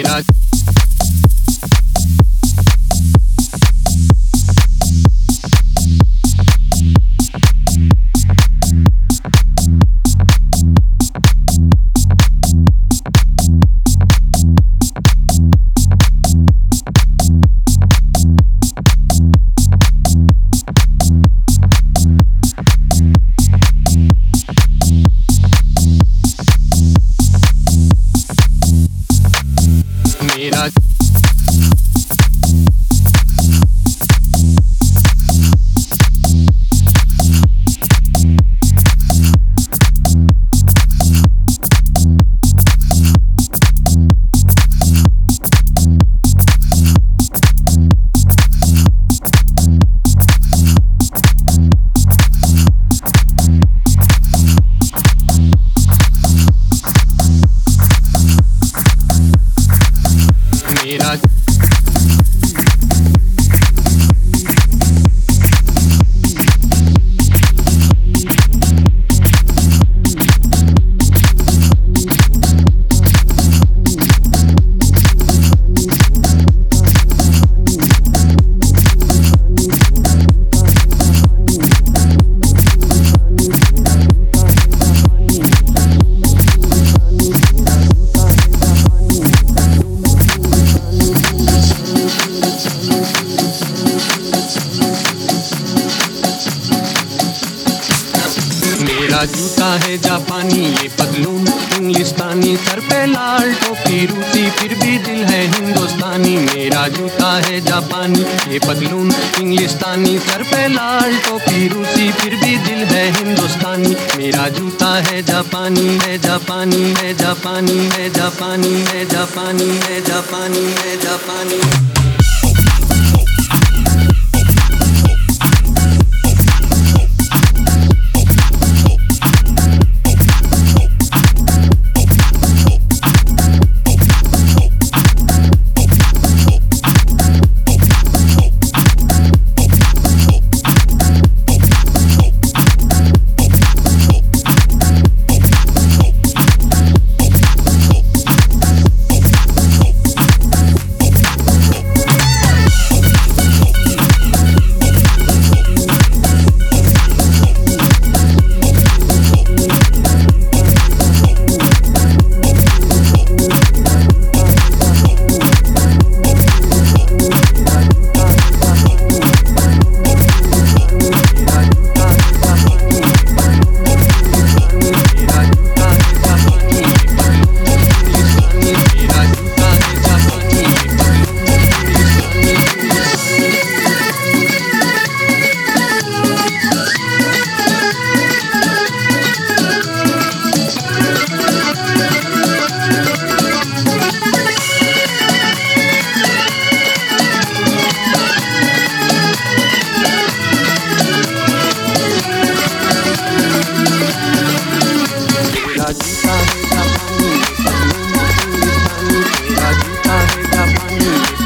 मेरा मेरा मेरा मेरा जूता है जापानी, ये पतलून इंग्लिस्तानी, सर पे लाल टोपी, रूसी, फिर भी दिल है हिंदुस्तानी। मेरा जूता है जापानी, ये पतलून इंग्लिस्तानी, सर पे लाल टोपी, रूसी, फिर भी दिल है हिंदुस्तानी। मेरा जूता है जापानी है जापानी है जापानी है जापानी है जापानी है जापानी है जापानी। Mm.